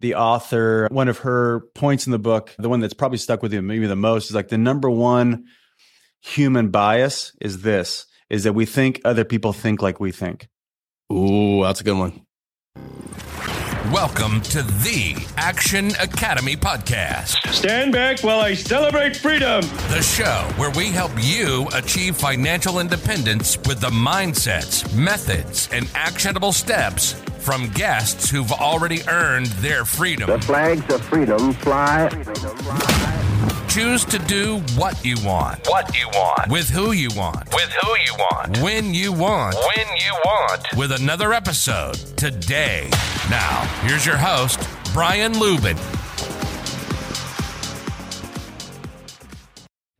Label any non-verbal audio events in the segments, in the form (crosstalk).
the author, one of her points in the book, the one that's probably stuck with you maybe the most is like the number one human bias is this is that we think other people think like we think. Ooh, that's a good one. Welcome to the Action Academy podcast, Stand back while I celebrate freedom. the show where we help you achieve financial independence with the mindsets, methods, and actionable steps from guests who've already earned their freedom. The flags of freedom fly. Choose to do what you want, what you want, with who you want, with who you want, when you want, when you want, with another episode today. Now, here's your host, Brian Luebben.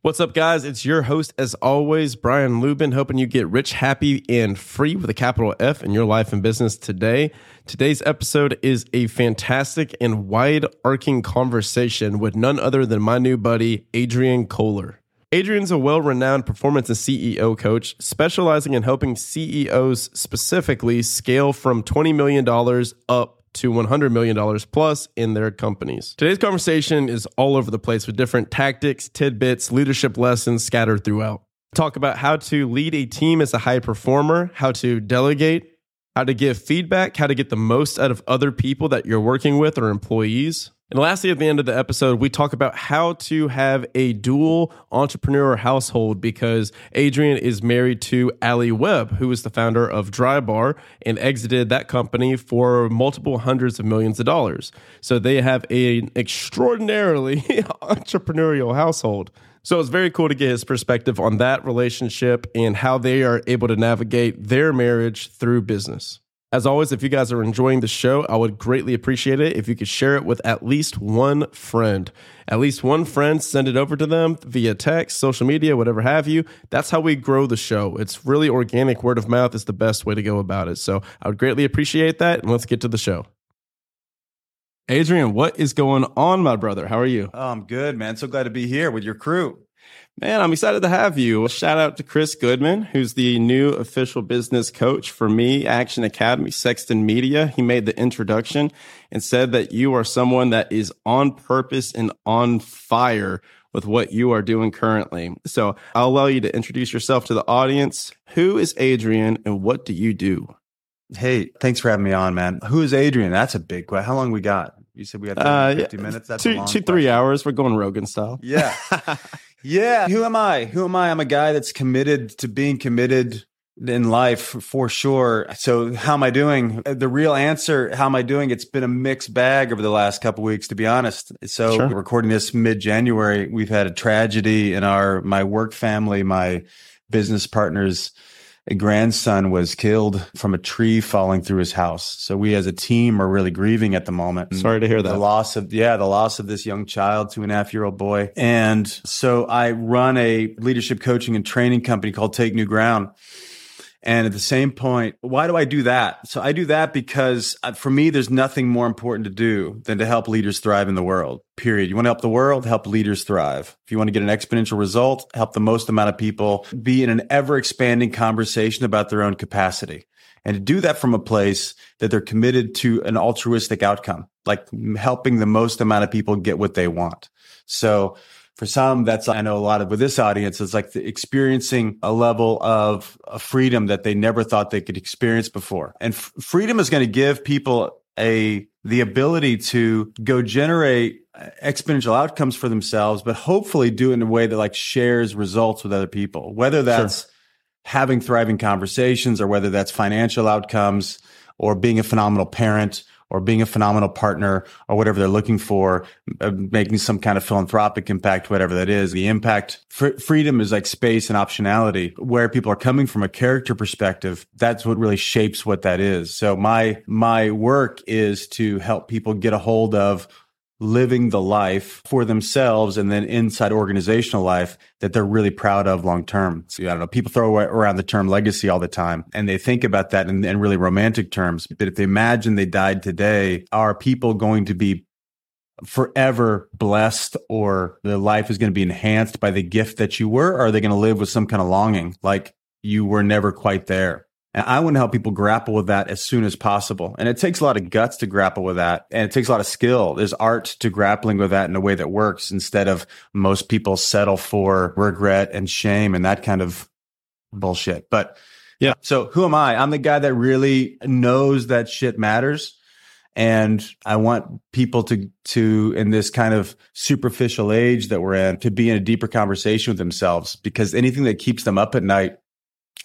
What's up, guys? It's your host, as always, Brian Luebben, hoping you get rich, happy, and free with a capital F in your life and business today. Today's episode is a fantastic and wide arcing conversation with none other than my new buddy, Adrian Koehler. Adrian's a well renowned performance and CEO coach, specializing in helping CEOs specifically scale from $20 million up to $100 million plus in their companies. Today's conversation is all over the place with different tactics, tidbits, leadership lessons scattered throughout. Talk about how to lead a team as a high performer, how to delegate, how to give feedback, how to get the most out of other people that you're working with or employees. And lastly, at the end of the episode, we talk about how to have a dual entrepreneur household because Adrian is married to Ali Webb, who is the founder of Drybar and exited that company for multiple hundreds of millions of dollars. So they have an extraordinarily (laughs) entrepreneurial household. So it's very cool to get his perspective on that relationship and how they are able to navigate their marriage through business. As always, if you guys are enjoying the show, I would greatly appreciate it if you could share it with at least one friend. At least one friend, send it over to them via text, social media, whatever have you. That's how we grow the show. It's really organic. Word of mouth is the best way to go about it. So I would greatly appreciate that. And let's get to the show. Adrian, what is going on, my brother? How are you? Oh, I'm good, man. So glad to be here with your crew. Man, I'm excited to have you. Shout out to Chris Goodman, who's the new official business coach for me, Action Academy, Sexton Media. He made the introduction and said that you are someone that is on purpose and on fire with what you are doing currently. So I'll allow you to introduce yourself to the audience. Who is Adrian and what do you do? Hey, thanks for having me on, man. Who is Adrian? That's a big question. How long we got? You said we had 30, Uh, 50 yeah, minutes. That's two, two, three hours. We're going Rogan style. Yeah. (laughs) yeah. Who am I? Who am I? I'm a guy that's committed to being committed in life for sure. So how am I doing? Uh, the real answer, how am I doing? It's been a mixed bag over the last couple weeks, to be honest. So Sure. recording this mid January. We've had a tragedy in our, my work family, my business partners. Grandson was killed from a tree falling through his house. So we as a team are really grieving at the moment. Mm. Sorry to hear that. The loss of, yeah, the loss of this young child, two and a half year old boy. And so I run a leadership coaching and training company called Take New Ground. And at the same point, why do I do that? So I do that because uh, for me, there's nothing more important to do than to help leaders thrive in the world. Period. You want to help the world, help leaders thrive. If you want to get an exponential result, help the most amount of people be in an ever expanding conversation about their own capacity. And to do that from a place that they're committed to an altruistic outcome, like helping the most amount of people get what they want. So for some, that's, I know a lot of with this audience, it's like the experiencing a level of, of freedom that they never thought they could experience before. And f- freedom is going to give people a, the ability to go generate uh, exponential outcomes for themselves, but hopefully do it in a way that like shares results with other people, whether that's having thriving conversations or whether that's financial outcomes or being a phenomenal parent or being a phenomenal partner or whatever they're looking for, uh, making some kind of philanthropic impact, whatever that is. The impact, fr- freedom is like space and optionality. Where people are coming from a character perspective, that's what really shapes what that is. So my, my work is to help people get a hold of living the life for themselves and then inside organizational life that they're really proud of long term. So I don't know, people throw around the term legacy all the time and they think about that in, in really romantic terms. But if they imagine they died today, are people going to be forever blessed or their life is going to be enhanced by the gift that you were? Or are they going to live with some kind of longing like you were never quite there? And I want to help people grapple with that as soon as possible. And it takes a lot of guts to grapple with that. And it takes a lot of skill. There's art to grappling with that in a way that works instead of most people settle for regret and shame and that kind of bullshit. But yeah. So who am I? I'm the guy that really knows that shit matters. And I want people to, to, in this kind of superficial age that we're in, to be in a deeper conversation with themselves because anything that keeps them up at night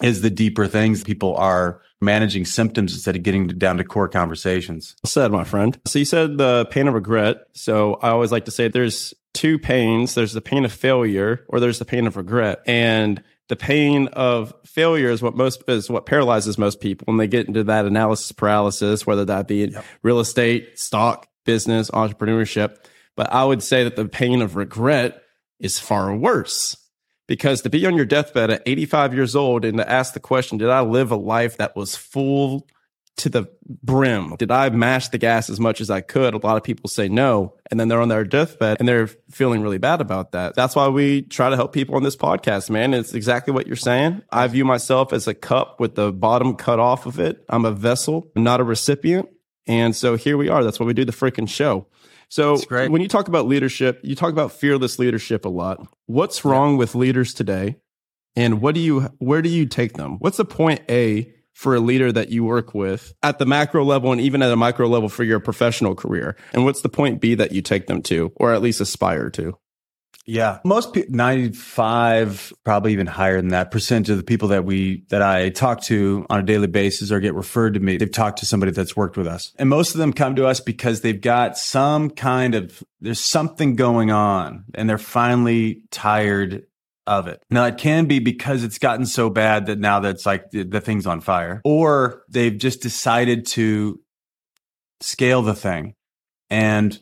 is the deeper things people are managing symptoms instead of getting down to core conversations. Well said, my friend. So you said the pain of regret. So I always like to say there's two pains. There's the pain of failure or there's the pain of regret. And the pain of failure is what most is what paralyzes most people when they get into that analysis paralysis, whether that be yep. real estate, stock, business, entrepreneurship. But I would say that the pain of regret is far worse because to be on your deathbed at 85 years old and to ask the question, did I live a life that was full to the brim? Did I mash the gas as much as I could? A lot of people say no. And then they're on their deathbed and they're feeling really bad about that. That's why we try to help people on this podcast, man. It's exactly what you're saying. I view myself as a cup with the bottom cut off of it. I'm a vessel, not a recipient. And so here we are. That's why we do the freaking show. So when you talk about leadership, you talk about fearless leadership a lot. What's wrong yeah. with leaders today? And what do you where do you take them? What's the point A for a leader that you work with at the macro level and even at a micro level for your professional career? And what's the point B that you take them to or at least aspire to? Yeah. Most people, 95, probably even higher than that percentage of the people that we, that I talk to on a daily basis or get referred to me, they've talked to somebody that's worked with us. And most of them come to us because they've got some kind of, there's something going on and they're finally tired of it. Now it can be because it's gotten so bad that now that's like the, the thing's on fire or they've just decided to scale the thing and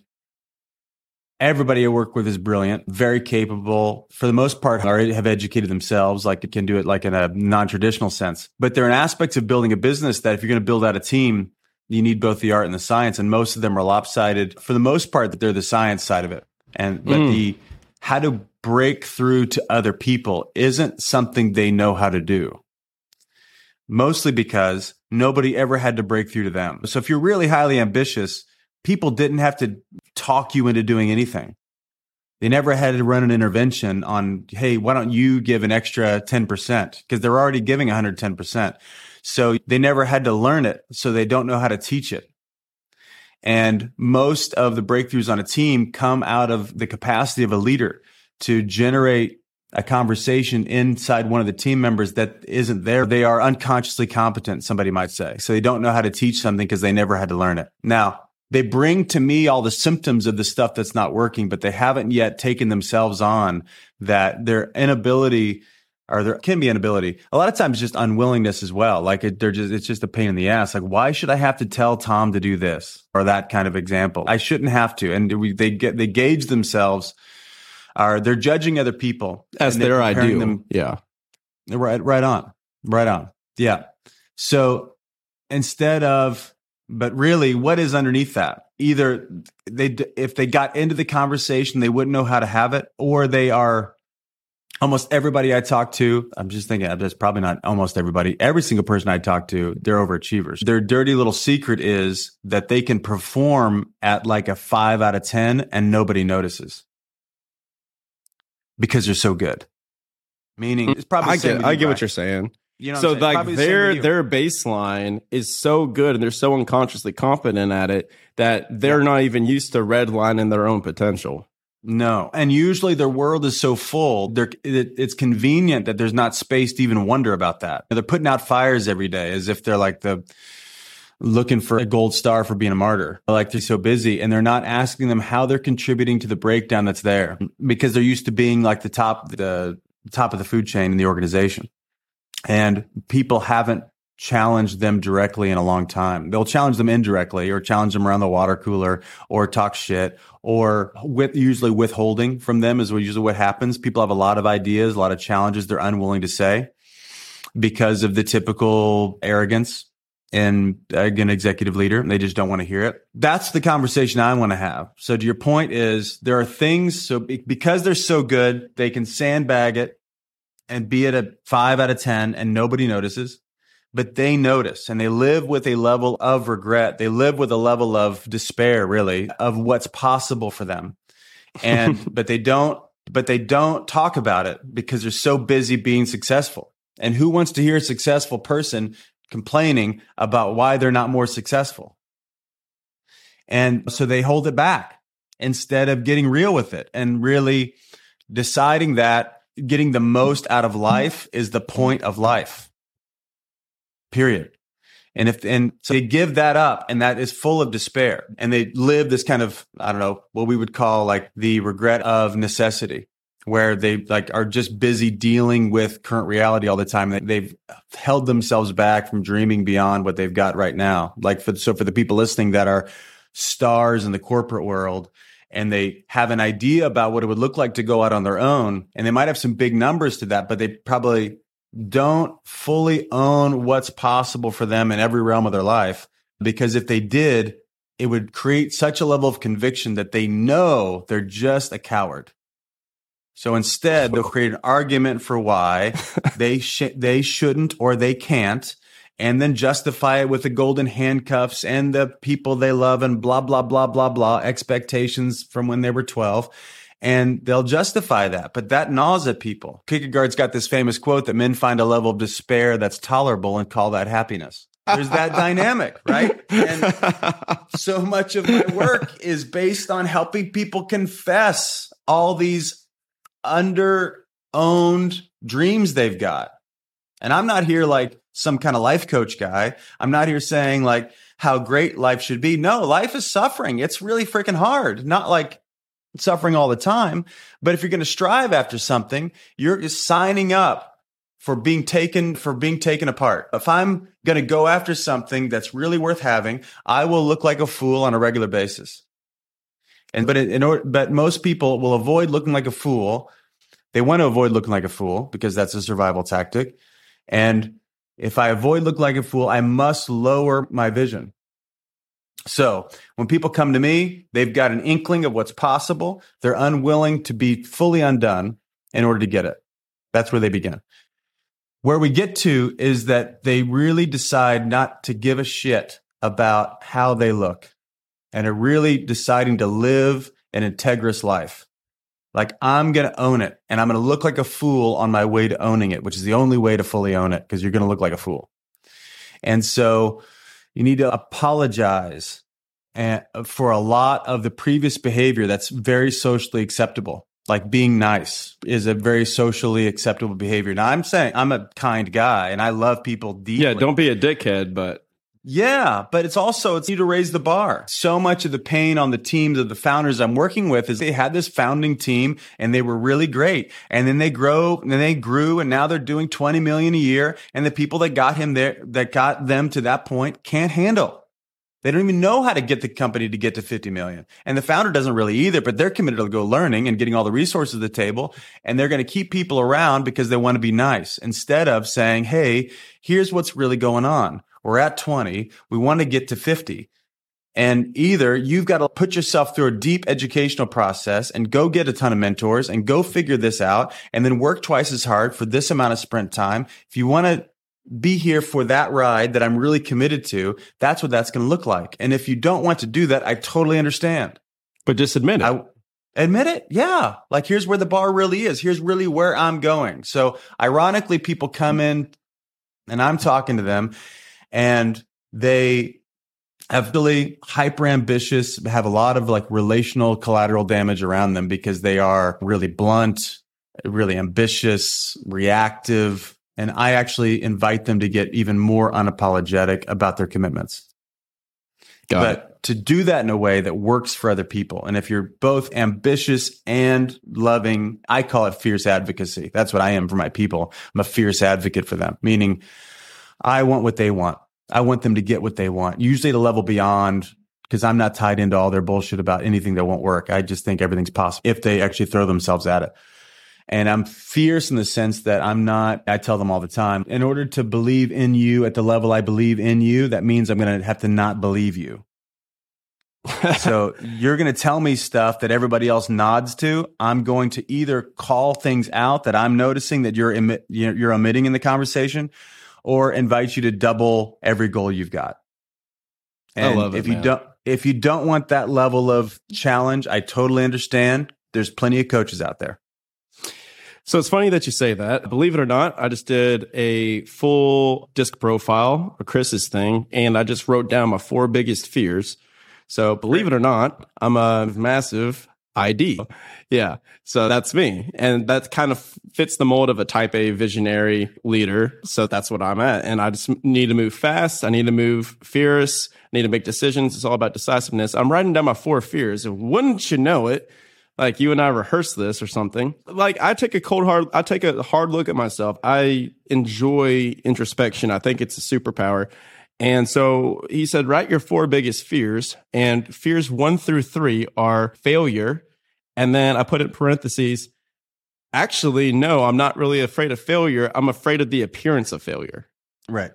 Everybody I work with is brilliant, very capable. For the most part, already have educated themselves, like it can do it like in a non-traditional sense. But there are aspects of building a business that if you're going to build out a team, you need both the art and the science. And most of them are lopsided. For the most part, that they're the science side of it. And but mm. the how to break through to other people isn't something they know how to do. Mostly because nobody ever had to break through to them. So if you're really highly ambitious, people didn't have to talk you into doing anything. They never had to run an intervention on, hey, why don't you give an extra 10%? Because they're already giving 110%. So they never had to learn it. So they don't know how to teach it. And most of the breakthroughs on a team come out of the capacity of a leader to generate a conversation inside one of the team members that isn't there. They are unconsciously competent, somebody might say. So they don't know how to teach something because they never had to learn it. Now, they bring to me all the symptoms of the stuff that's not working, but they haven't yet taken themselves on that their inability or there can be inability. A lot of times just unwillingness as well. Like it, they're just, it's just a pain in the ass. Like, why should I have to tell Tom to do this or that kind of example? I shouldn't have to. And we, they get, they gauge themselves are they're judging other people as their ideal. Them, yeah. Right, right on. Right on. Yeah. So instead of, but really, what is underneath that? Either they, if they got into the conversation, they wouldn't know how to have it, or they are almost everybody I talk to. I'm just thinking, uh, that's probably not almost everybody. Every single person I talk to, they're overachievers. Their dirty little secret is that they can perform at like a five out of 10 and nobody notices because they're so good. Meaning, it's probably I get, I get what you're saying. You know, so like their their baseline is so good and they're so unconsciously confident at it that they're yeah. not even used to redlining their own potential. No, and usually their world is so full. They're, it, it's convenient that there's not space to even wonder about that. They're putting out fires every day as if they're like the looking for a gold star for being a martyr. Like they're so busy and they're not asking them how they're contributing to the breakdown that's there because they're used to being like the top, the top of the food chain in the organization and people haven't challenged them directly in a long time. They'll challenge them indirectly or challenge them around the water cooler or talk shit or with usually withholding from them is usually what happens. People have a lot of ideas, a lot of challenges they're unwilling to say because of the typical arrogance and uh, an executive leader. They just don't want to hear it. That's the conversation I want to have. So to your point is there are things, so because they're so good, they can sandbag it and be at a five out of 10 and nobody notices but they notice and they live with a level of regret. They live with a level of despair, really, of what's possible for them. And, (laughs) but they don't, but they don't talk about it because they're so busy being successful. And who wants to hear a successful person complaining about why they're not more successful? And so they hold it back instead of getting real with it and really deciding that getting the most out of life is the point of life. Period. And if, and so they give that up and that is full of despair and they live this kind of, I don't know, what we would call like the regret of necessity where they like are just busy dealing with current reality all the time. They've held themselves back from dreaming beyond what they've got right now. Like for, so for the people listening that are stars in the corporate world, and they have an idea about what it would look like to go out on their own. And they might have some big numbers to that, but they probably don't fully own what's possible for them in every realm of their life. Because if they did, it would create such a level of conviction that they know they're just a coward. So instead, they'll (laughs) create an argument for why (laughs) they sh- they shouldn't or they can't, and then justify it with the golden handcuffs and the people they love and blah, blah, blah, blah, blah, expectations from when they were 12. And they'll justify that. But that gnaws at people. Kierkegaard's got this famous quote that men find a level of despair that's tolerable and call that happiness. There's that (laughs) dynamic, right? And (laughs) so much of my work is based on helping people confess all these under owned dreams they've got. And I'm not here like some kind of life coach guy. I'm not here saying like how great life should be. No, life is suffering. It's really freaking hard. Not like suffering all the time, but if you're going to strive after something, you're just signing up for being taken for being taken apart. If I'm going to go after something that's really worth having, I will look like a fool on a regular basis. And but in order, but most people will avoid looking like a fool. They want to avoid looking like a fool because that's a survival tactic. And if I avoid looking like a fool, I must lower my vision. So when people come to me, they've got an inkling of what's possible. They're unwilling to be fully undone in order to get it. That's where they begin. Where we get to is that they really decide not to give a shit about how they look and are really deciding to live an integrous life. Like I'm going to own it and I'm going to look like a fool on my way to owning it, which is the only way to fully own it because you're going to look like a fool. And so you need to apologize uh, for a lot of the previous behavior that's very socially acceptable. Like being nice is a very socially acceptable behavior. Now I'm saying I'm a kind guy and I love people deeply. Yeah, don't be a dickhead, but yeah, but it's also it's need to raise the bar. So much of the pain on the teams of the founders I'm working with is they had this founding team and they were really great. And then they grow and they grew and now they're doing 20 million a year. And the people that got him there, that got them to that point can't handle. They don't even know how to get the company to get to 50 million. And the founder doesn't really either, but they're committed to go learning and getting all the resources at the table. And they're going to keep people around because they want to be nice instead of saying, Hey, here's what's really going on we're at 20. We want to get to 50. And either you've got to put yourself through a deep educational process and go get a ton of mentors and go figure this out and then work twice as hard for this amount of sprint time. If you want to be here for that ride that I'm really committed to, that's what that's going to look like. And if you don't want to do that, I totally understand. But just admit it. I, admit it. Yeah. Like here's where the bar really is. Here's really where I'm going. So ironically, people come in and I'm talking to them and they have really hyper ambitious, have a lot of like relational collateral damage around them because they are really blunt, really ambitious, reactive. And I actually invite them to get even more unapologetic about their commitments. Got but it. to do that in a way that works for other people. And if you're both ambitious and loving, I call it fierce advocacy. That's what I am for my people. I'm a fierce advocate for them, meaning I want what they want. I want them to get what they want. Usually the level beyond because I'm not tied into all their bullshit about anything that won't work. I just think everything's possible if they actually throw themselves at it. And I'm fierce in the sense that I'm not, I tell them all the time, in order to believe in you at the level I believe in you, that means I'm going to have to not believe you. so (laughs) you're going to tell me stuff that everybody else nods to. I'm going to either call things out that I'm noticing that you're, emi- you're omitting in the conversation, or invite you to double every goal you've got. And love it, if you man. don't if you don't want that level of challenge, I totally understand. There's plenty of coaches out there. So it's funny that you say that. Believe it or not, I just did a full disc profile of Chris's thing and I just wrote down my four biggest fears. So believe it or not, I'm a massive ID. Oh. Yeah. So that's me. And that kind of fits the mold of a type A visionary leader. So that's what I'm at. And I just need to move fast. I need to move fierce. I need to make decisions. It's all about decisiveness. I'm writing down my four fears. And wouldn't you know it? Like you and I rehearse this or something. Like I take a cold hard, I take a hard look at myself. I enjoy introspection. I think it's a superpower. And so he said, write your four biggest fears. And fears one through three are failure. And then I put in parentheses, actually, no, I'm not really afraid of failure. I'm afraid of the appearance of failure. Right.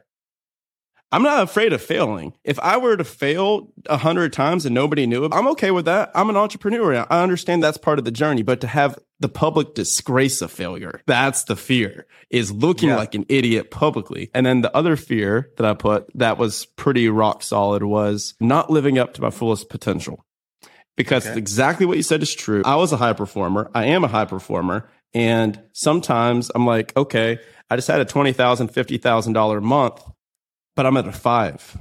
I'm not afraid of failing. If I were to fail a hundred times and nobody knew it, I'm okay with that. I'm an entrepreneur. I understand that's part of the journey, but to have the public disgrace of failure, that's the fear is looking Yeah. like an idiot publicly. And then the other fear that I put that was pretty rock solid was not living up to my fullest potential. Because Okay. exactly what you said is true. I was a high performer. I am a high performer. And sometimes I'm like, okay, I just had a $20,000, $50,000 month but I'm at a five.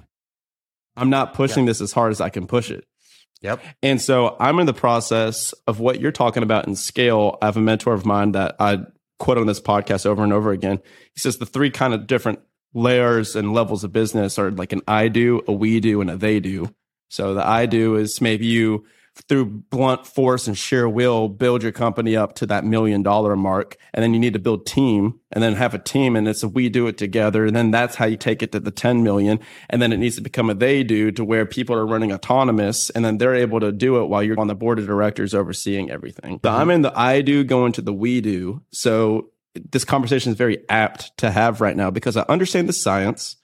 I'm not pushing this as hard as I can push it. Yep. And so I'm in the process of what you're talking about in scale. I have a mentor of mine that I quote on this podcast over and over again. He says the three kind of different layers and levels of business are like an I do, a we do, and a they do. So the I do is maybe you through blunt force and sheer will build your company up to that million dollar mark. And then you need to build team and then have a team. And it's a we do it together. And then that's how you take it to the 10 million. And then it needs to become a they do to where people are running autonomous. And then they're able to do it while you're on the board of directors overseeing everything. So i'm in the i do going to the we do. So this conversation is very apt to have right now because i understand the science.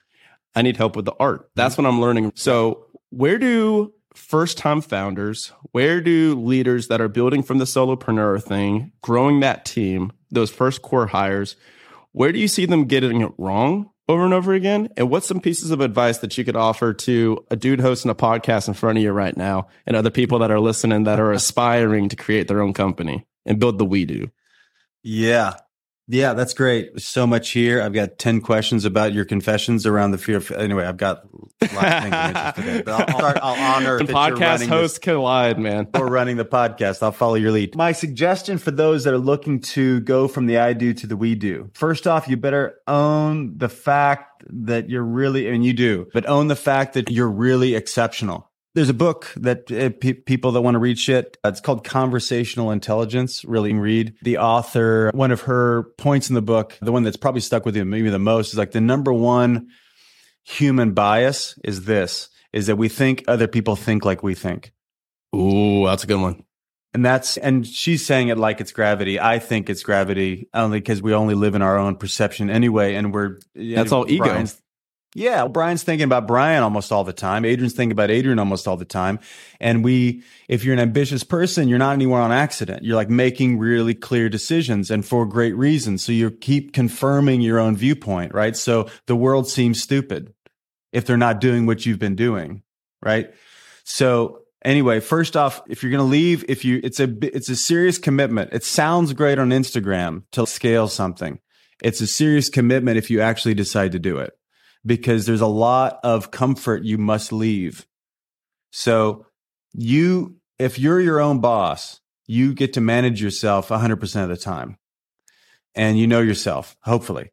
I need help with the art. That's what I'm learning. So, where do first time founders, where do leaders that are building from the solopreneur thing, growing that team, those first core hires, where do you see them getting it wrong over and over again? And what's some pieces of advice that you could offer to a dude hosting a podcast in front of you right now and other people that are listening that are (laughs) aspiring to create their own company and build the we do? Yeah. Yeah, that's great. So much here. I've got 10 questions about your confessions around the fear of, anyway, I've got lots of things I'm interested in. But I'll, start, I'll honor (laughs) the podcast hosts collide, man. or running the podcast. I'll follow your lead. My suggestion for those that are looking to go from the I do to the we do. First off, you better own the fact that you're really, and you do, but own the fact that you're really exceptional. There's a book that uh, pe- people that want to read shit. It's called Conversational Intelligence. Really read the author. One of her points in the book, the one that's probably stuck with you maybe the most, is like the number one human bias is this: is that we think other people think like we think. Ooh, that's a good one. And that's, and she's saying it like it's gravity. I think it's gravity only because we only live in our own perception anyway. And we're, That's all ego. Brian's- yeah. Brian's thinking about Brian almost all the time. Adrian's thinking about Adrian almost all the time. And we, if you're an ambitious person, you're not anywhere on accident. You're like making really clear decisions and for great reasons. So you keep confirming your own viewpoint, right? So the world seems stupid if they're not doing what you've been doing, right? So anyway, first off, if you're going to leave, if you, it's a, it's a serious commitment. It sounds great on Instagram to scale something. It's a serious commitment if you actually decide to do it because there's a lot of comfort you must leave. So you, if you're your own boss, you get to manage yourself 100% of the time and you know yourself, hopefully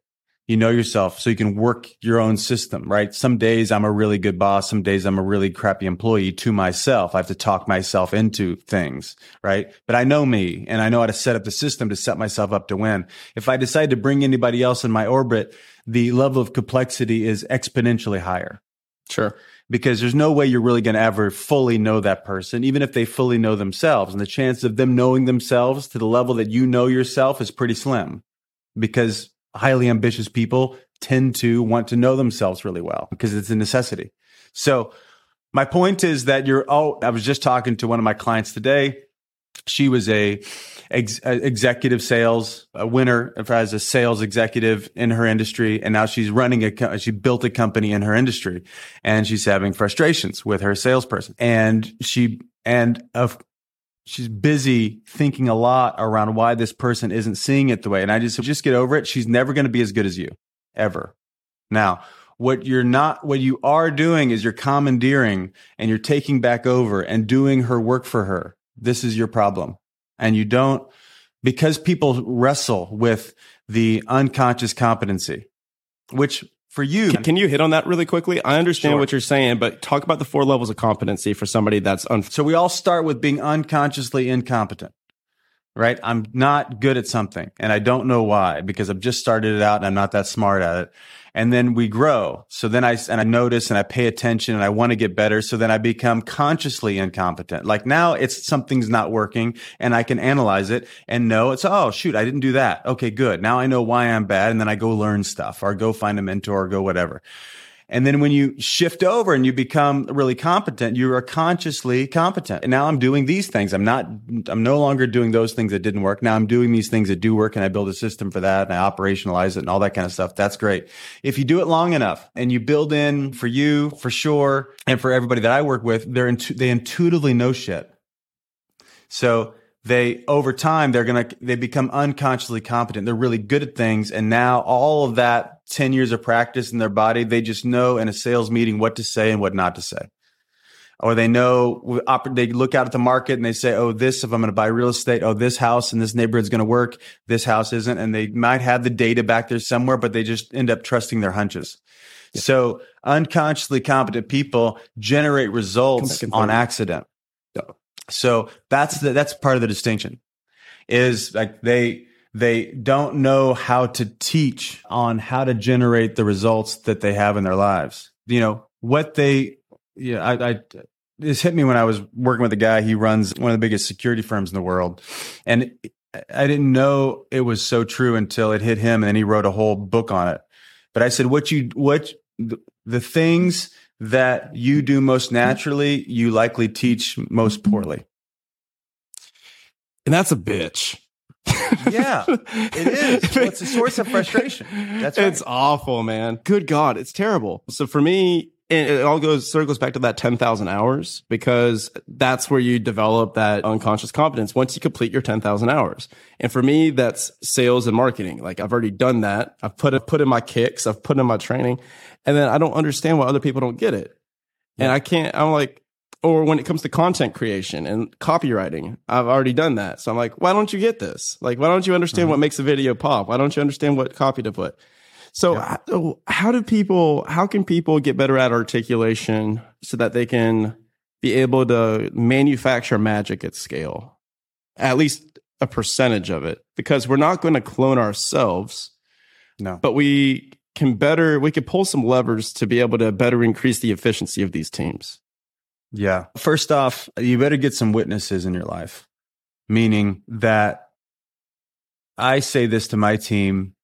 you know yourself so you can work your own system, right? Some days I'm a really good boss. Some days I'm a really crappy employee to myself. I have to talk myself into things, right? But I know me and I know how to set up the system to set myself up to win. If I decide to bring anybody else in my orbit, the level of complexity is exponentially higher Sure. because there's no way you're really going to ever fully know that person, even if they fully know themselves. And the chance of them knowing themselves to the level that you know yourself is pretty slim because highly ambitious people tend to want to know themselves really well because it's a necessity. So my point is that you're, oh, I was just talking to one of my clients today She was a, ex- executive sales, a winner as a sales executive in her industry. And now she's running a, co- she built a company in her industry and she's having frustrations with her salesperson. And she, and of, she's busy thinking a lot around why this person isn't seeing it the way. And I just, just get over it. She's never going to be as good as you ever. Now, what you're not, what you are doing is you're commandeering and you're taking back over and doing her work for her. This is your problem. And you don't, because people wrestle with the unconscious competency, which for you, Can you hit on that really quickly? I understand Sure. what you're saying, but talk about the four levels of competency for somebody that's un- So we all start with being unconsciously incompetent, right? I'm not good at something and I don't know why because I've just started it out and I'm not that smart at it. And then we grow. So then I, and I notice and I pay attention and I want to get better. So then I become consciously incompetent. Like now it's something's not working and I can analyze it and know it's, oh, shoot, I didn't do that. Okay, good. Now I know why I'm bad. And then I go learn stuff or go find a mentor or go whatever. And then when you shift over and you become really competent, you are consciously competent. And now I'm doing these things. I'm not, I'm no longer doing those things that didn't work. Now I'm doing these things that do work and I build a system for that and I operationalize it and all that kind of stuff. That's great. If you do it long enough and you build in for you, for sure, and for everybody that I work with, they're intu- they intuitively know shit. So they over time they're gonna they become unconsciously competent. They're really good at things, and now all of that ten years of practice in their body, they just know in a sales meeting what to say and what not to say. Or they know they look out at the market and they say, "Oh, this if I'm going to buy real estate, oh, this house in this neighborhood is going to work. This house isn't." And they might have the data back there somewhere, but they just end up trusting their hunches. So unconsciously competent people generate results on accident. So that's the, that's part of the distinction is like they, they don't know how to teach on how to generate the results that they have in their lives. You know, what they, yeah, I, I, this hit me when I was working with a guy. He runs one of the biggest security firms in the world. And I didn't know it was so true until it hit him. And then he wrote a whole book on it. But I said, what you, what the, the things that you do most naturally, you likely teach most poorly. and that's a bitch. Yeah, it is. Well, it's a source of frustration. That's (laughs) right. It's awful, man. Good God, it's terrible. So for me, and it all goes circles back to that 10,000 hours because that's where you develop that unconscious competence once you complete your 10,000 hours. And for me, that's sales and marketing. Like I've already done that. I've put, I've put in my kicks. I've put in my training and then I don't understand why other people don't get it. And I can't, I'm like, or when it comes to content creation and copywriting, I've already done that. So I'm like, why don't you get this? Like, why don't you understand mm-hmm. what makes a video pop? Why don't you understand what copy to put? So how, oh, how do people, how can people get better at articulation so that they can be able to manufacture magic at scale? At least a percentage of it, because we're not going to clone ourselves, no. but we can better, we could pull some levers to be able to better increase the efficiency of these teams. Yeah. First off, you better get some witnesses in your life, meaning that I say this to my team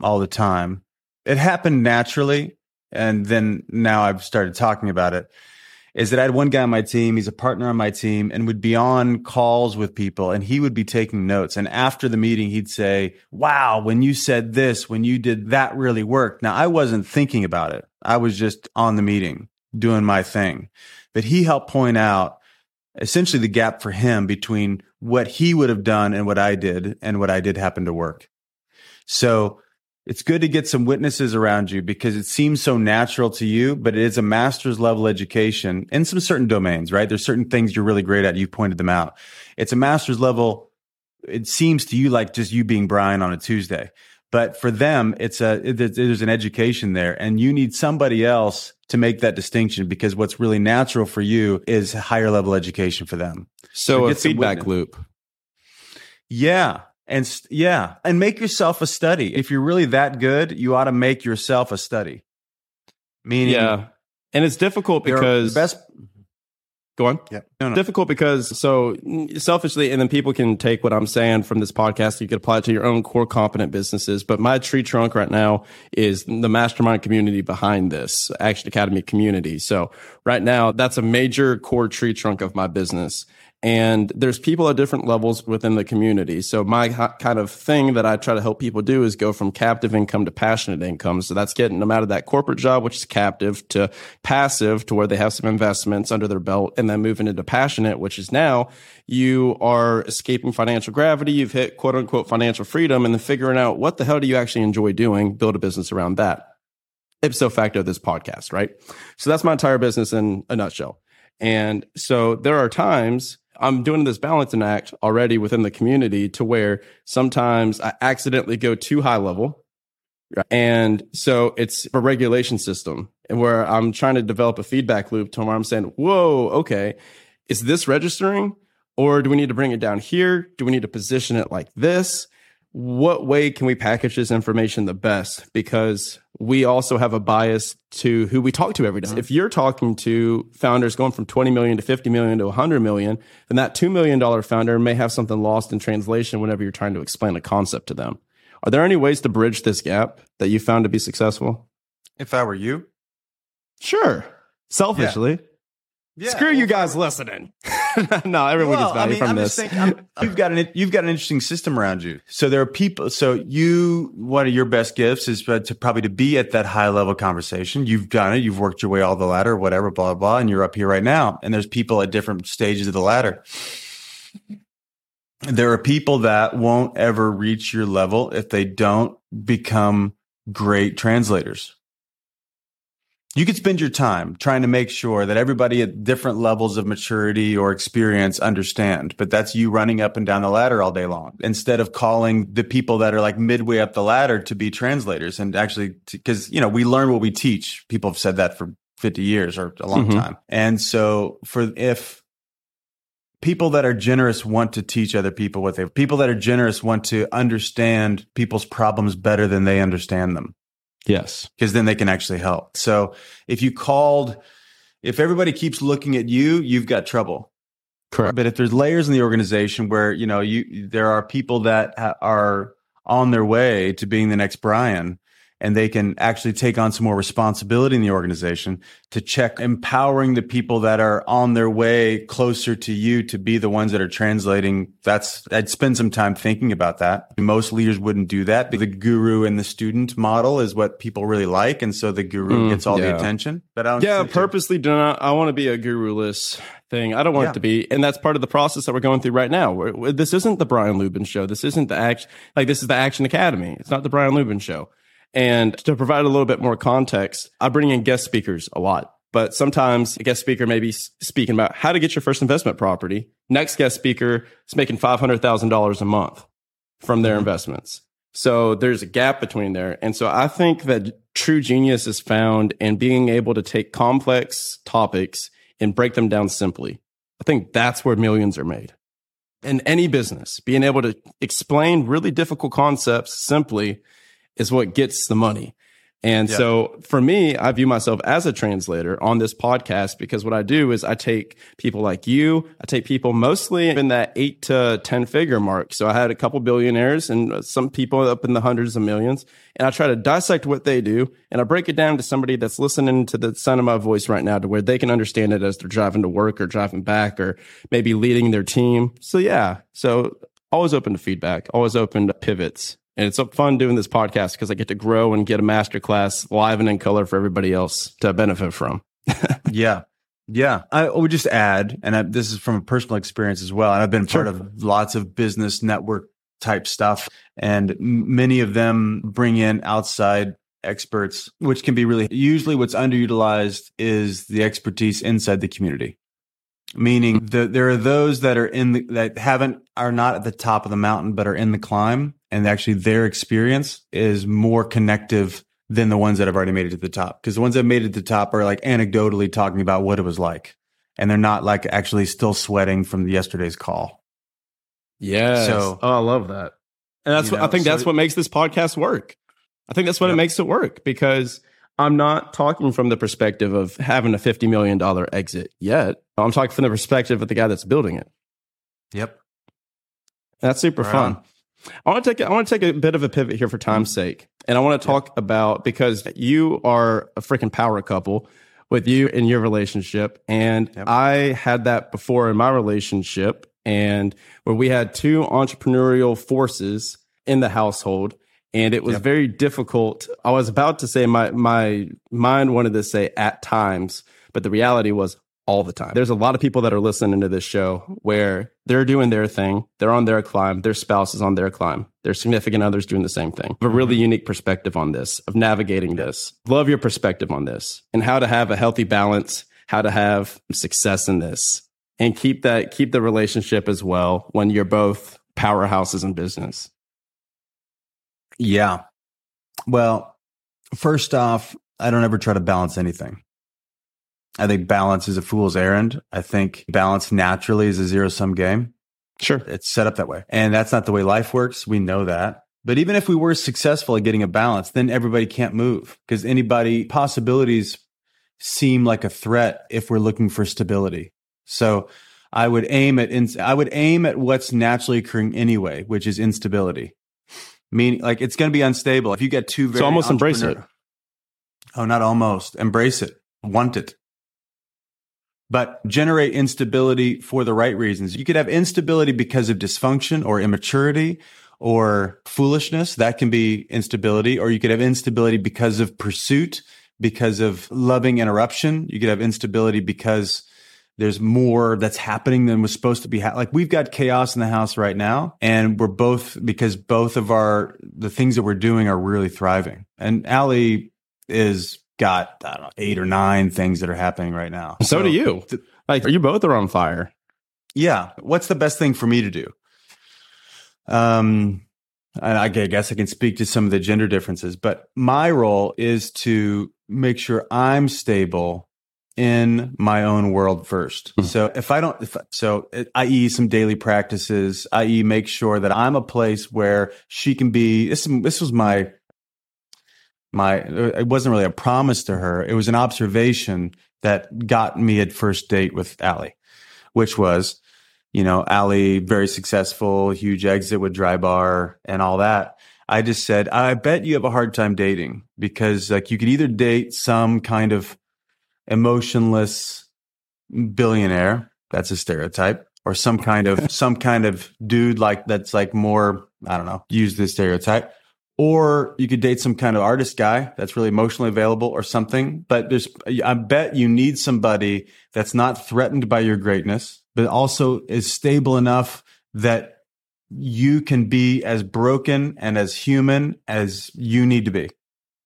all the time. It happened naturally. And then now I've started talking about it. Is that I had one guy on my team, he's a partner on my team, and would be on calls with people and he would be taking notes. And after the meeting, he'd say, Wow, when you said this, when you did that really worked. Now, I wasn't thinking about it. I was just on the meeting doing my thing. But he helped point out essentially the gap for him between what he would have done and what I did and what I did happen to work. So it's good to get some witnesses around you because it seems so natural to you, but it is a master's level education in some certain domains, right? There's certain things you're really great at. You pointed them out. It's a master's level. It seems to you like just you being Brian on a Tuesday, but for them, it's a, it, there's an education there and you need somebody else to make that distinction because what's really natural for you is higher level education for them. So, So a feedback loop. Yeah. And st- yeah, and make yourself a study. If you're really that good, you ought to make yourself a study. Meaning, Yeah. And it's difficult because best. go on. Yeah, no, no. Difficult because so selfishly, and then people can take what I'm saying from this podcast. You could apply it to your own core competent businesses. But my tree trunk right now is the mastermind community behind this Action Academy community. So right now, that's a major core tree trunk of my business. And there's people at different levels within the community. So my kind of thing that I try to help people do is go from captive income to passionate income. So that's getting them out of that corporate job, which is captive, to passive, to where they have some investments under their belt, and then moving into passionate, which is now you are escaping financial gravity. You've hit quote unquote financial freedom, and then figuring out what the hell do you actually enjoy doing, build a business around that. Ipso facto, this podcast, right? So that's my entire business in a nutshell. And so there are times I'm doing this balancing act already within the community to where sometimes I accidentally go too high level. And so it's a regulation system and where I'm trying to develop a feedback loop to where I'm saying, whoa, okay, is this registering? Or do we need to bring it down here? Do we need to position it like this? What way can we package this information the best? Because we also have a bias to who we talk to every day. Mm-hmm. If you're talking to founders going from 20 million to 50 million to 100 million, then that $2 million founder may have something lost in translation whenever you're trying to explain a concept to them. Are there any ways to bridge this gap that you found to be successful? If I were you, sure. Selfishly. Yeah. Yeah, Screw you guys listening. (laughs) (laughs) no, everyone well, gets value I mean, from I'm this. Thinking, (laughs) you've got an you've got an interesting system around you. So there are people. So you, one of your best gifts is but to probably to be at that high level conversation. You've done it. You've worked your way all the ladder, whatever, blah blah, and you're up here right now. And there's people at different stages of the ladder. There are people that won't ever reach your level if they don't become great translators you could spend your time trying to make sure that everybody at different levels of maturity or experience understand, but that's you running up and down the ladder all day long instead of calling the people that are like midway up the ladder to be translators and actually, because, you know, we learn what we teach. People have said that for 50 years or a long mm-hmm. time. And so for if people that are generous want to teach other people what they, people that are generous want to understand people's problems better than they understand them. Yes. Because then they can actually help. So if you called, if everybody keeps looking at you, you've got trouble. Correct. But if there's layers in the organization where, you know, you, there are people that ha- are on their way to being the next Brian, and they can actually take on some more responsibility in the organization to check empowering the people that are on their way closer to you to be the ones that are translating. That's, I'd spend some time thinking about that. Most leaders wouldn't do that. The guru and the student model is what people really like. And so the guru mm, gets all yeah. the attention. But I yeah, purposely do not, I want to be a guru-less thing. I don't want yeah. it to be. And that's part of the process that we're going through right now. We're, this isn't the Brian Luebben show. This isn't the act, like this is the Action Academy. It's not the Brian Luebben show. And to provide a little bit more context, I bring in guest speakers a lot. But sometimes a guest speaker may be speaking about how to get your first investment property. Next guest speaker is making $500,000 a month from their mm-hmm. investments. So there's a gap between there. And so I think that true genius is found in being able to take complex topics and break them down simply. I think that's where millions are made. In any business, being able to explain really difficult concepts simply is what gets the money. And yeah. so for me, I view myself as a translator on this podcast because what I do is I take people like you, I take people mostly in that eight to 10 figure mark. So I had a couple billionaires and some people up in the hundreds of millions. And I try to dissect what they do and I break it down to somebody that's listening to the sound of my voice right now to where they can understand it as they're driving to work or driving back or maybe leading their team. So yeah. So always open to feedback, always open to pivots. And it's fun doing this podcast because I get to grow and get a masterclass live and in color for everybody else to benefit from. (laughs) yeah. Yeah. I would just add, and I, this is from a personal experience as well. And I've been part of lots of business network type stuff, and many of them bring in outside experts, which can be really usually what's underutilized is the expertise inside the community. Meaning mm-hmm. that there are those that are in the, that haven't, are not at the top of the mountain, but are in the climb and actually their experience is more connective than the ones that have already made it to the top. Because the ones that made it to the top are like anecdotally talking about what it was like. And they're not like actually still sweating from yesterday's call. Yeah. So oh, I love that. And that's what know, I think so that's what makes this podcast work. I think that's what yep. it makes it work because I'm not talking from the perspective of having a $50 million exit yet. I'm talking from the perspective of the guy that's building it. Yep. That's super right fun. I want to take I want to take a bit of a pivot here for time's mm-hmm. sake, and I want to talk yeah. about because you are a freaking power couple. with you and your relationship. And. I had that before in my relationship, and where we had two entrepreneurial forces in the household. And it was very difficult. I was about to say my my mind wanted to say at times, but the reality was all the time. There's a lot of people that are listening to this show where they're doing their thing, they're on their climb, their spouse is on their climb, their significant others doing the same thing. A really unique perspective on this, of navigating this. Love your perspective on this and how to have a healthy balance, how to have success in this and keep that, keep the relationship as well when you're both powerhouses in business. Yeah. Well, first off, I don't ever try to balance anything. I think balance is a fool's errand. I think balance naturally is a zero sum game. Sure. It's set up that way. And that's not the way life works. We know that. But even if we were successful at getting a balance, then everybody can't move because anybody possibilities seem like a threat if we're looking for stability. So I would aim at, ins- I would aim at what's naturally occurring anyway, which is instability. Meaning like it's going to be unstable. If you get too. very So almost embrace it. Oh, not almost. Embrace it. Want it. But generate instability for the right reasons. You could have instability because of dysfunction or immaturity or foolishness. That can be instability. Or you could have instability because of pursuit, because of loving interruption. You could have instability because there's more that's happening than was supposed to be. Ha- like we've got chaos in the house right now, and we're both because both of our the things that we're doing are really thriving. And Alli is got I don't know eight or nine things that are happening right now. So, do you. Like, are you both are on fire. Yeah. What's the best thing for me to do? Um, and I guess I can speak to some of the gender differences, but my role is to make sure I'm stable in my own world first. So if I don't, if, so uh, i.e. some daily practices, i.e. make sure that I'm a place where she can be, this, this was my, my, uh, it wasn't really a promise to her. It was an observation that got me at first date with Alli, which was, you know, Alli, very successful, huge exit with Drybar and all that. I just said, I bet you have a hard time dating because like you could either date some kind of emotionless billionaire. That's a stereotype or some kind of, (laughs) some kind of dude like that's like more, I don't know, use this stereotype. Or you could date some kind of artist guy that's really emotionally available or something. But there's, I bet you need somebody that's not threatened by your greatness, but also is stable enough that you can be as broken and as human as you need to be.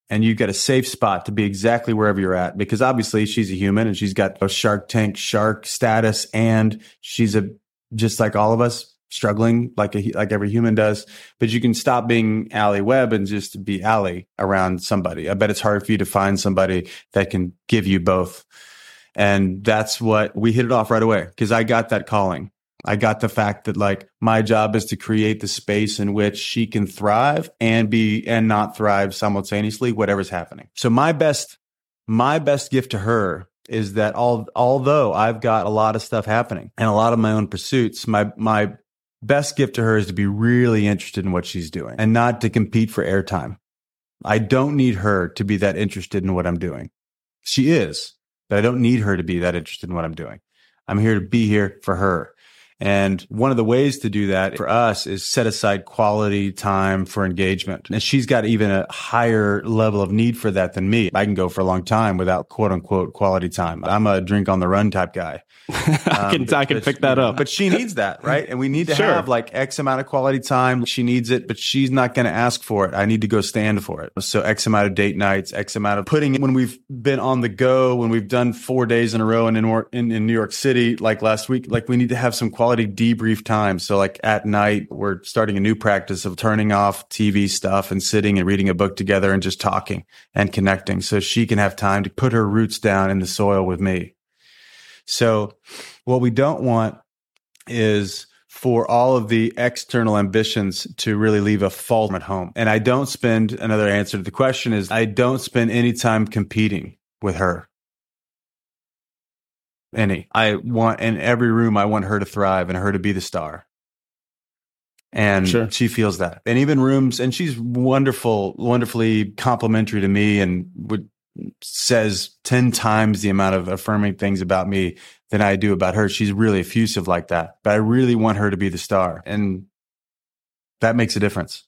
And you've got a safe spot to be exactly wherever you're at because obviously she's a human and she's got a shark tank shark status and she's a, just like all of us struggling like a, like every human does. But you can stop being Alli Webb and just be Alli around somebody. I bet it's hard for you to find somebody that can give you both. And that's what we hit it off right away because I got that calling. I got the fact that like my job is to create the space in which she can thrive and be and not thrive simultaneously, whatever's happening. So my best, my best gift to her is that all, although I've got a lot of stuff happening and a lot of my own pursuits, my, my best gift to her is to be really interested in what she's doing and not to compete for airtime. I don't need her to be that interested in what I'm doing. She is, but I don't need her to be that interested in what I'm doing. I'm here to be here for her. And one of the ways to do that for us is set aside quality time for engagement. And she's got even a higher level of need for that than me. I can go for a long time without quote unquote quality time. I'm a drink on the run type guy. (laughs) I can, Um, I can pick that up. But she needs that, right? And we need to Sure. have like X amount of quality time. She needs it, but she's not going to ask for it. I need to go stand for it. So X amount of date nights, X amount of putting in when we've been on the go, when we've done four days in a row in, in, in New York City, like last week, like we need to have some quality debrief time. So like at night, we're starting a new practice of turning off TV stuff and sitting and reading a book together and just talking and connecting so she can have time to put her roots down in the soil with me. So what we don't want is for all of the external ambitions to really leave a fault at home. And I don't spend another answer to the question is I don't spend any time competing with her. Any. I want in every room I want her to thrive and her to be the star. And Sure. she feels that. And even rooms and she's wonderful, wonderfully complimentary to me and would says 10 times the amount of affirming things about me than I do about her. She's really effusive like that, but I really want her to be the star. And that makes a difference.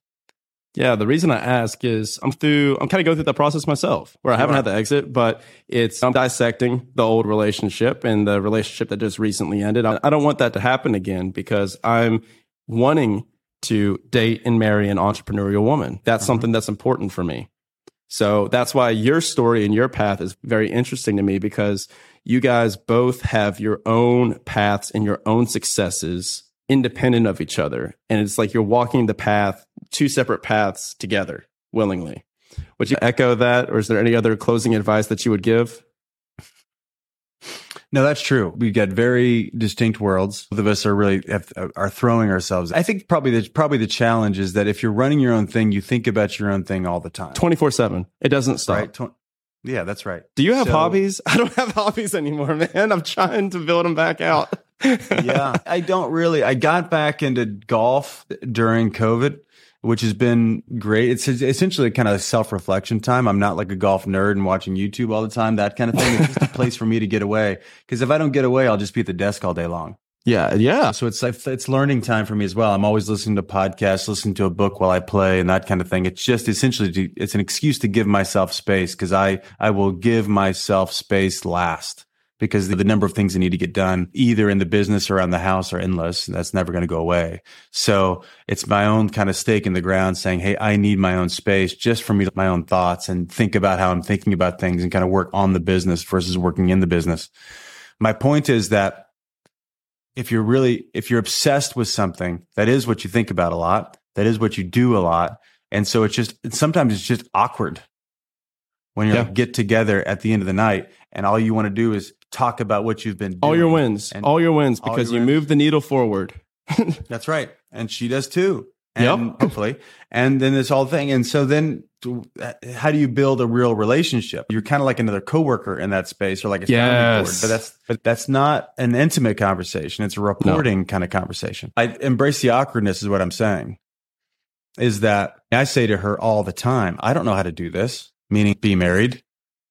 Yeah, the reason I ask is I'm through, I'm kind of going through that process myself where I haven't had the exit, but it's, I'm dissecting the old relationship and the relationship that just recently ended. I, I don't want that to happen again because I'm wanting to date and marry an entrepreneurial woman. That's uh-huh. something that's important for me. So that's why your story and your path is very interesting to me because you guys both have your own paths and your own successes independent of each other. And it's like you're walking the path, two separate paths together willingly. Would you echo that? Or is there any other closing advice that you would give? No, that's true. We've got very distinct worlds. Both of us are really have, are throwing ourselves. I think probably the probably the challenge is that if you're running your own thing, you think about your own thing all the time. 24 7. It doesn't stop. Right? Tw- yeah, that's right. Do you have So- hobbies? (laughs) I don't have hobbies anymore, man. I'm trying to build them back out. yeah, I don't really. I got back into golf during COVID, which has been great. It's essentially kind of self reflection time. I'm not like a golf nerd and watching YouTube all the time, that kind of thing. It's just a place for me to get away. Because if I don't get away, I'll just be at the desk all day long. Yeah, yeah. So it's like it's learning time for me as well. I'm always listening to podcasts, listening to a book while I play, and that kind of thing. It's just essentially to, it's an excuse to give myself space because I I will give myself space last because the, number of things that need to get done either in the business or around the house are endless. And that's never going to go away. So it's my own kind of stake in the ground saying, Hey, I need my own space just for me, my own thoughts and think about how I'm thinking about things and kind of work on the business versus working in the business. My point is that if you're really if you're obsessed with something that is what you think about a lot that is what you do a lot and so it's just sometimes it's just awkward when you Yeah. get together at the end of the night and all you want to do is talk about what you've been doing. All your wins, And- all your wins, because your you wins. move the needle forward. (laughs) that's right and she does too and Yep. hopefully and then this whole thing and so then uh, how do you build a real relationship you're kind of like another coworker in that space or like a sounding board Yes. but that's but that's not an intimate conversation it's a reporting kind of conversation i embrace the awkwardness is what i'm saying is that i say to her all the time i don't know how to do this meaning be married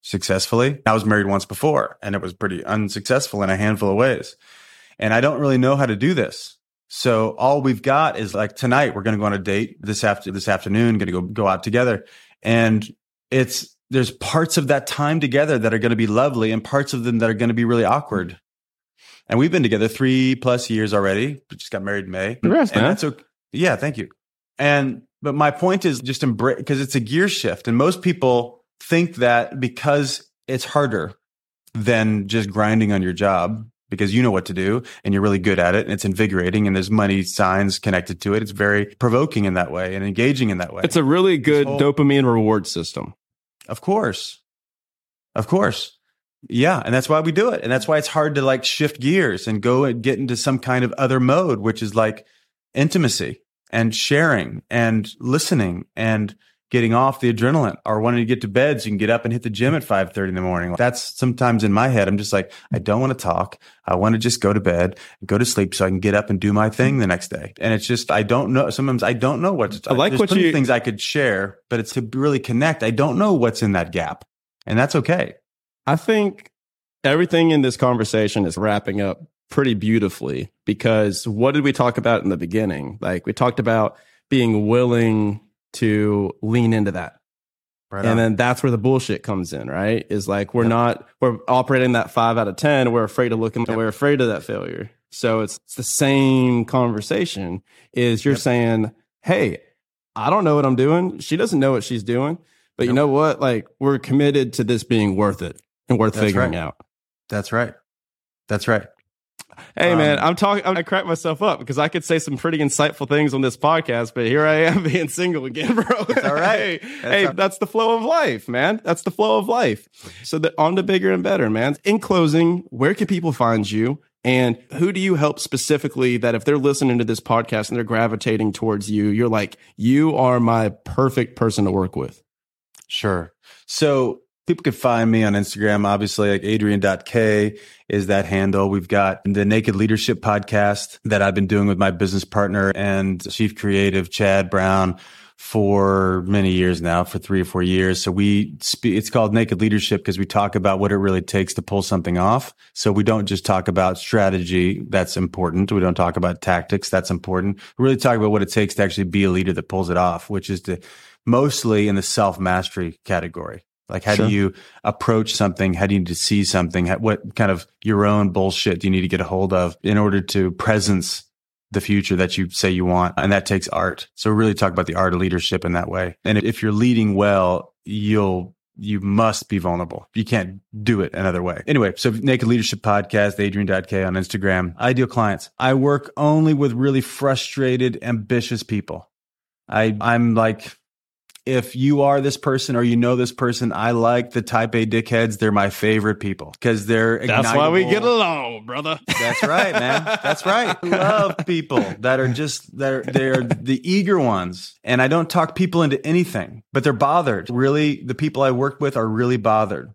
successfully i was married once before and it was pretty unsuccessful in a handful of ways and i don't really know how to do this so all we've got is like tonight we're going to go on a date this after this afternoon, going to go go out together, and it's there's parts of that time together that are going to be lovely, and parts of them that are going to be really awkward. And we've been together three plus years already. We just got married in May. Congrats, and man. that's okay. Yeah, thank you. And but my point is just embrace because it's a gear shift, and most people think that because it's harder than just grinding on your job because you know what to do and you're really good at it and it's invigorating and there's money signs connected to it. It's very provoking in that way and engaging in that way. It's a really good whole- dopamine reward system. Of course. Of course. Yeah. And that's why we do it. And that's why it's hard to like shift gears and go and get into some kind of other mode, which is like intimacy and sharing and listening and getting off the adrenaline or wanting to get to bed so you can get up and hit the gym at 5.30 in the morning. That's sometimes in my head. I'm just like, I don't want to talk. I want to just go to bed and go to sleep so I can get up and do my thing the next day. And it's just, I don't know. Sometimes I don't know what to I like There's what you- things I could share, but it's to really connect. I don't know what's in that gap and that's okay. I think everything in this conversation is wrapping up pretty beautifully because what did we talk about in the beginning? Like we talked about being willing to lean into that. Right and then that's where the bullshit comes in, right? Is like we're Yep. not we're operating that five out of ten. We're afraid of looking. We're afraid of that failure. So it's, it's the same conversation. Is you're Yep. saying, hey, I don't know what I'm doing. She doesn't know what she's doing. But you know what? Like we're committed to this being worth it and worth That's figuring right. out. that's right. That's right. Hey man, Um, I'm talking. I crack myself up because I could say some pretty insightful things on this podcast, but here I am (laughs) being single again, bro. All right. hey, That's hey, all- that's the flow of life, man. That's the flow of life. So the, on to bigger and better, man. In closing, where can people find you? And who do you help specifically that if they're listening to this podcast and they're gravitating towards you, you're like, you are my perfect person to work with. Sure. So People can find me on Instagram, obviously, like adrian.k is that handle. We've got the Naked Leadership podcast that I've been doing with my business partner and chief creative, Chad Brown for many years now, for three or four years. So we speak, it's called Naked Leadership because we talk about what it really takes to pull something off. So we don't just talk about strategy. That's important. We don't talk about tactics. That's important. We really talk about what it takes to actually be a leader that pulls it off, which is to mostly in the self mastery category. Like, how sure. do you approach something? How do you need to see something? what kind of your own bullshit do you need to get a hold of in order to presence the future that you say you want. And that takes art. So really talk about the art of leadership in that way. And if you're leading well, you'll you must be vulnerable. You can't do it another way. Anyway, so Naked Leadership Podcast, Adrian.k on Instagram. Ideal clients. I work only with really frustrated, ambitious people. I, I'm like if you are this person or you know this person, I like the type A dickheads. They're my favorite people because they're That's why we get along, brother. (laughs) That's right, man. That's right. (laughs) Love people that are just they're they're the eager ones. And I don't talk people into anything, but they're bothered. Really, the people I work with are really bothered.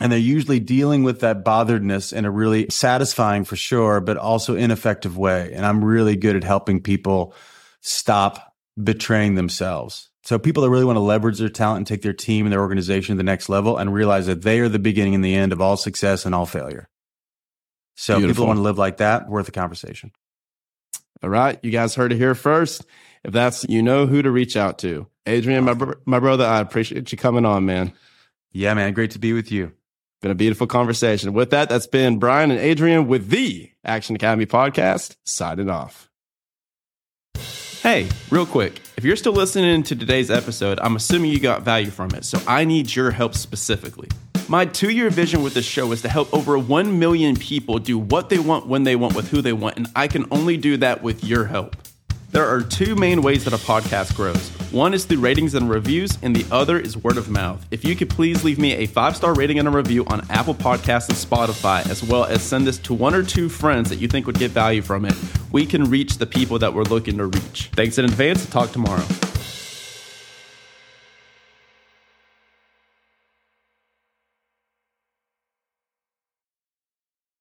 And they're usually dealing with that botheredness in a really satisfying for sure, but also ineffective way. And I'm really good at helping people stop betraying themselves so people that really want to leverage their talent and take their team and their organization to the next level and realize that they are the beginning and the end of all success and all failure. So Beautiful. people want to live like that, worth a conversation. All right. You guys heard it here first. If that's, you know who to reach out to. Adrian, my, br- my brother, I appreciate you coming on, man. Yeah, man. Great to be with you. Been a beautiful conversation. With that, that's been Brian and Adrian with the Action Academy podcast, signing off. Hey, real quick, if you're still listening to today's episode, I'm assuming you got value from it, so I need your help specifically. My two year vision with this show is to help over 1 million people do what they want, when they want, with who they want, and I can only do that with your help. There are two main ways that a podcast grows. One is through ratings and reviews, and the other is word of mouth. If you could please leave me a five star rating and a review on Apple Podcasts and Spotify, as well as send this to one or two friends that you think would get value from it, we can reach the people that we're looking to reach. Thanks in advance. Talk tomorrow.